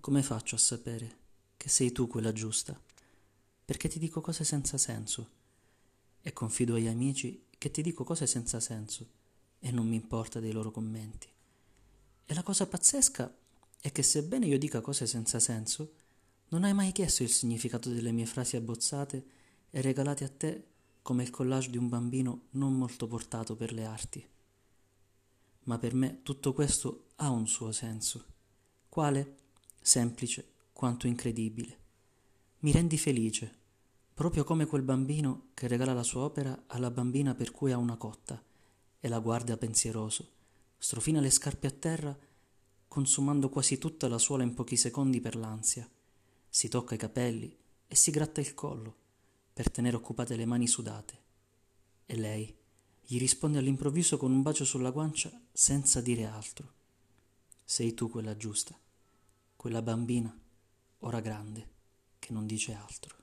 come faccio a sapere che sei tu quella giusta? Perché ti dico cose senza senso e confido agli amici che ti dico cose senza senso e non mi importa dei loro commenti. E la cosa pazzesca è che sebbene io dica cose senza senso, non hai mai chiesto il significato delle mie frasi abbozzate e regalate a te come il collage di un bambino non molto portato per le arti. Ma per me tutto questo ha un suo senso. Quale? Semplice quanto incredibile. Mi rendi felice, proprio come quel bambino che regala la sua opera alla bambina per cui ha una cotta e la guarda pensieroso, strofina le scarpe a terra, consumando quasi tutta la suola in pochi secondi per l'ansia si tocca i capelli e si gratta il collo per tenere occupate le mani sudate. E lei gli risponde all'improvviso con un bacio sulla guancia senza dire altro. Sei tu quella giusta, quella bambina, ora grande, che non dice altro.